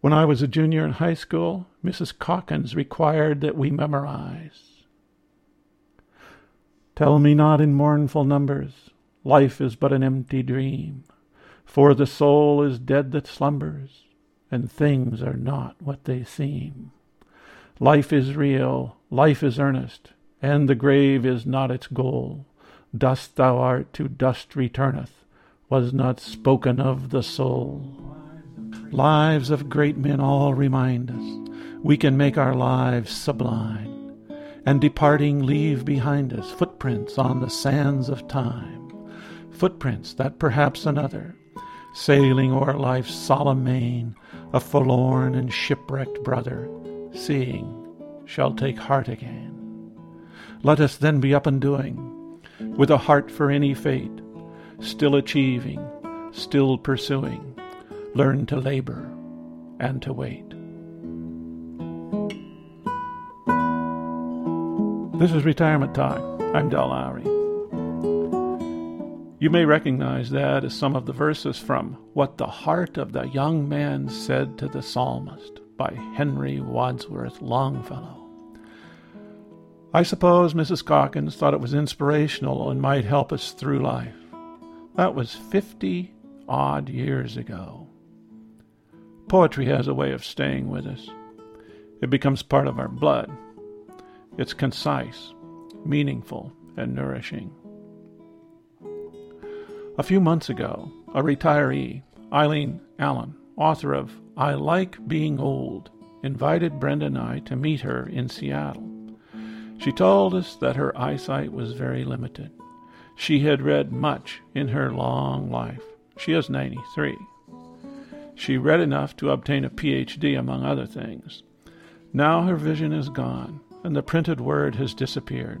When I was a junior in high school, Mrs. Calkins required that we memorize. Tell me not in mournful numbers, life is but an empty dream, for the soul is dead that slumbers, and things are not what they seem. Life is real, life is earnest, and the grave is not its goal. Dust thou art, to dust returneth, was not spoken of the soul. Lives of great men all remind us we can make our lives sublime, and departing leave behind us footprints on the sands of time, footprints that perhaps another, sailing o'er life's solemn main, a forlorn and shipwrecked brother, seeing, shall take heart again. Let us then be up and doing, with a heart for any fate, still achieving, still pursuing, learn to labor and to wait. This is Retirement Talk. I'm Del Lowry. You may recognize that as some of the verses from What the Heart of the Young Man Said to the Psalmist by Henry Wadsworth Longfellow. I suppose Mrs. Calkins thought it was inspirational and might help us through life. That was fifty odd years ago. Poetry has a way of staying with us. It becomes part of our blood. It's concise, meaningful, and nourishing. A few months ago, a retiree, Eileen Allen, author of I Like Being Old, invited Brenda and I to meet her in Seattle. She told us that her eyesight was very limited. She had read much in her long life. She is 93. She read enough to obtain a PhD, among other things. Now her vision is gone, and the printed word has disappeared.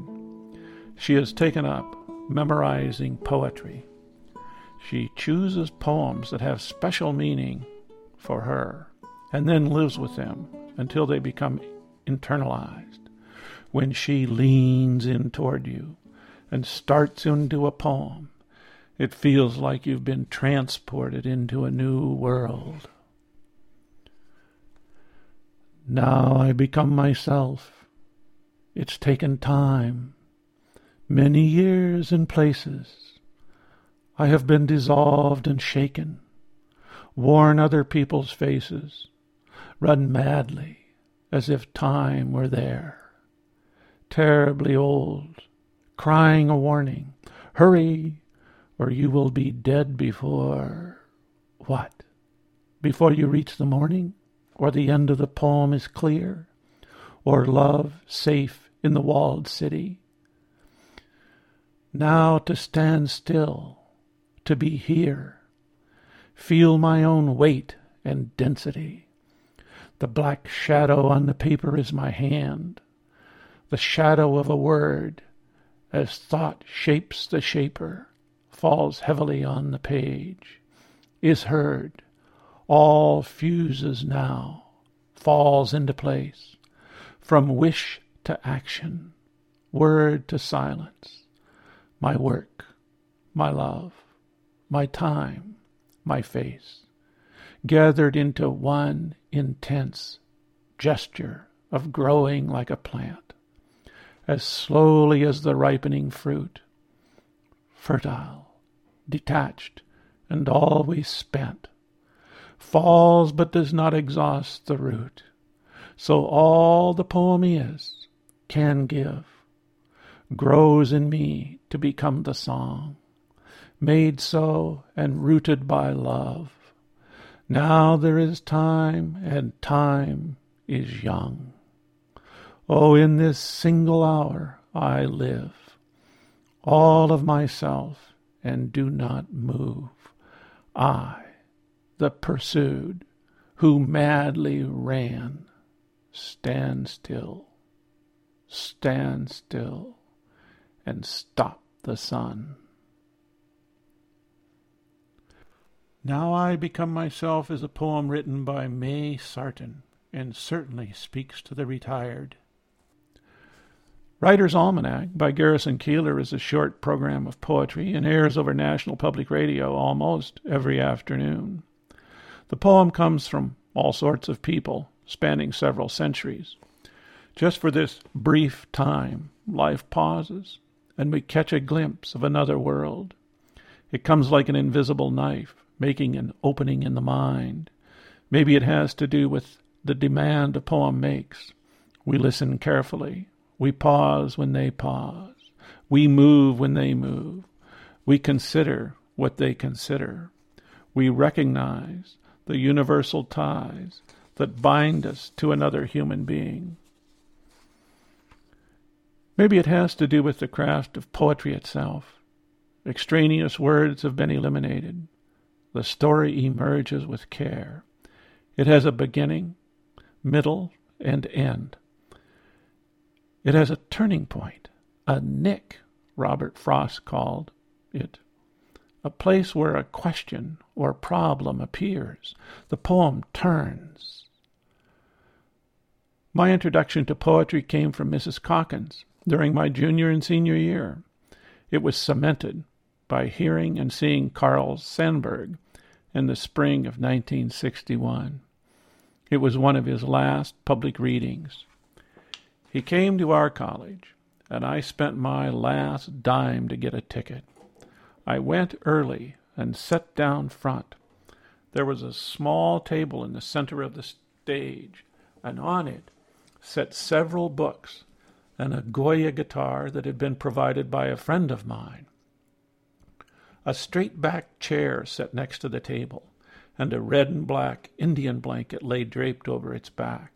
She has taken up memorizing poetry. She chooses poems that have special meaning for her, and then lives with them until they become internalized. When she leans in toward you and starts into a poem, it feels like you've been transported into a new world. Now I become myself. It's taken time, many years and places. I have been dissolved and shaken, worn other people's faces, run madly as if time were there. Terribly old, crying a warning. Hurry, or you will be dead before what? Before you reach the morning, or the end of the poem is clear, or love safe in the walled city. Now to stand still, to be here, feel my own weight and density. The black shadow on the paper is my hand, the shadow of a word, as thought shapes the shaper falls heavily on the page, is heard, all fuses now, falls into place, from wish to action, word to silence, my work, my love, my time, my face, gathered into one intense gesture of growing like a plant, as slowly as the ripening fruit, fertile, detached, and always spent, falls but does not exhaust the root. So all the poem is, can give, grows in me to become the song, made so and rooted by love. Now there is time, and time is young. Oh, in this single hour I live, all of myself and do not move. I, the pursued, who madly ran, stand still, stand still, and stop the sun. Now I Become Myself is a poem written by May Sarton and certainly speaks to the retired. Writer's Almanac by Garrison Keillor is a short program of poetry and airs over National Public Radio almost every afternoon. The poem comes from all sorts of people, spanning several centuries. Just for this brief time, life pauses, and we catch a glimpse of another world. It comes like an invisible knife, making an opening in the mind. Maybe it has to do with the demand a poem makes. We listen carefully. We pause when they pause. We move when they move. We consider what they consider. We recognize the universal ties that bind us to another human being. Maybe it has to do with the craft of poetry itself. Extraneous words have been eliminated. The story emerges with care. It has a beginning, middle, and end. It has a turning point, a nick, Robert Frost called it. A place where a question or problem appears. The poem turns. My introduction to poetry came from Mrs. Calkins during my junior and senior year. It was cemented by hearing and seeing Carl Sandburg in the spring of 1961. It was one of his last public readings. He came to our college, and I spent my last dime to get a ticket. I went early and sat down front. There was a small table in the center of the stage, and on it sat several books and a Goya guitar that had been provided by a friend of mine. A straight backed chair sat next to the table, and a red and black Indian blanket lay draped over its back.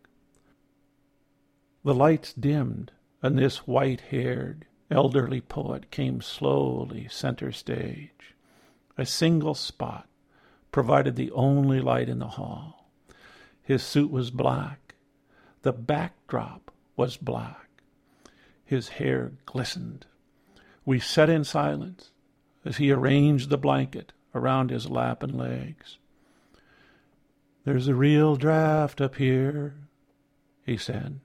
The lights dimmed, and this white haired, elderly poet came slowly center stage. A single spot provided the only light in the hall. His suit was black. The backdrop was black. His hair glistened. We sat in silence, as he arranged the blanket around his lap and legs. There's a real draft up here, he said.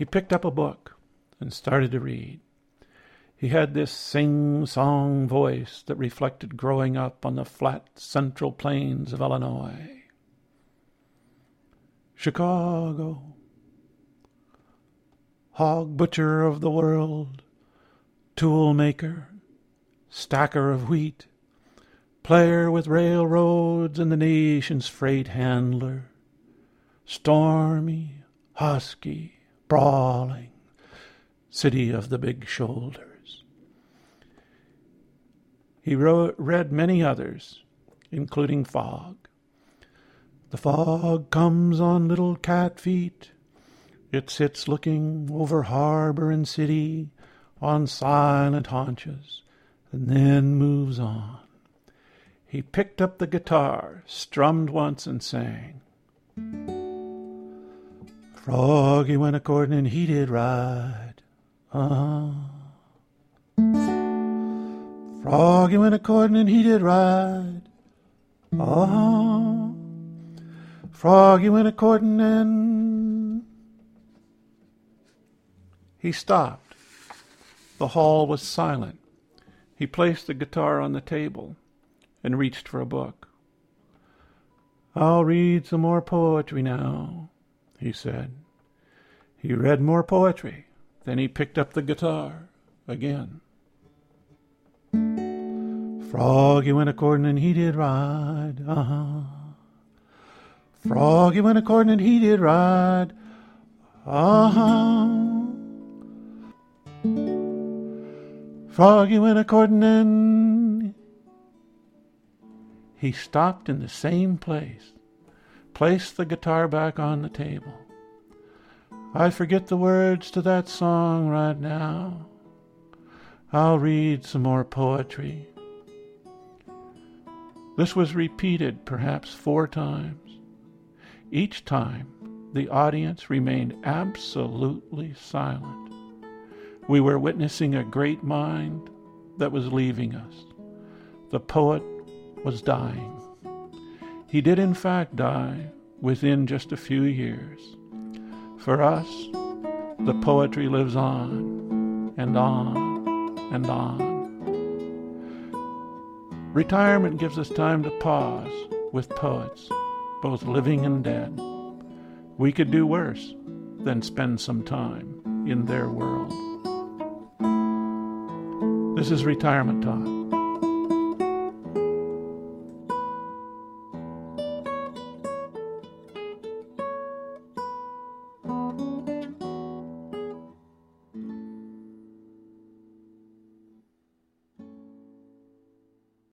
He picked up a book and started to read. He had this sing song voice that reflected growing up on the flat central plains of Illinois. Chicago, hog butcher of the world, tool maker, stacker of wheat, player with railroads and the nation's freight handler, stormy, husky, brawling, city of the big shoulders. He wrote, read many others, including Fog. The fog comes on little cat feet. It sits looking over harbor and city on silent haunches and then moves on. He picked up the guitar, strummed once, and sang. Froggy went a courting and he did ride. Uh-huh. Froggy went a courting and he did ride. Uh-huh. Froggy went a courting and he stopped. The hall was silent. He placed the guitar on the table and reached for a book. I'll read some more poetry now, he said. He read more poetry. Then he picked up the guitar again. Froggy went a courting and he did ride, uh-huh. Froggy went a courting and he did ride, uh-huh. Froggy went a courting and he stopped in the same place, placed the guitar back on the table. I forget the words to that song right now. I'll read some more poetry. This was repeated perhaps four times. Each time, the audience remained absolutely silent. We were witnessing a great mind that was leaving us. The poet was dying. He did, in fact, die within just a few years. For us, the poetry lives on and on and on. Retirement gives us time to pause with poets both living and dead. We could do worse than spend some time in their world. This is Retirement Talk.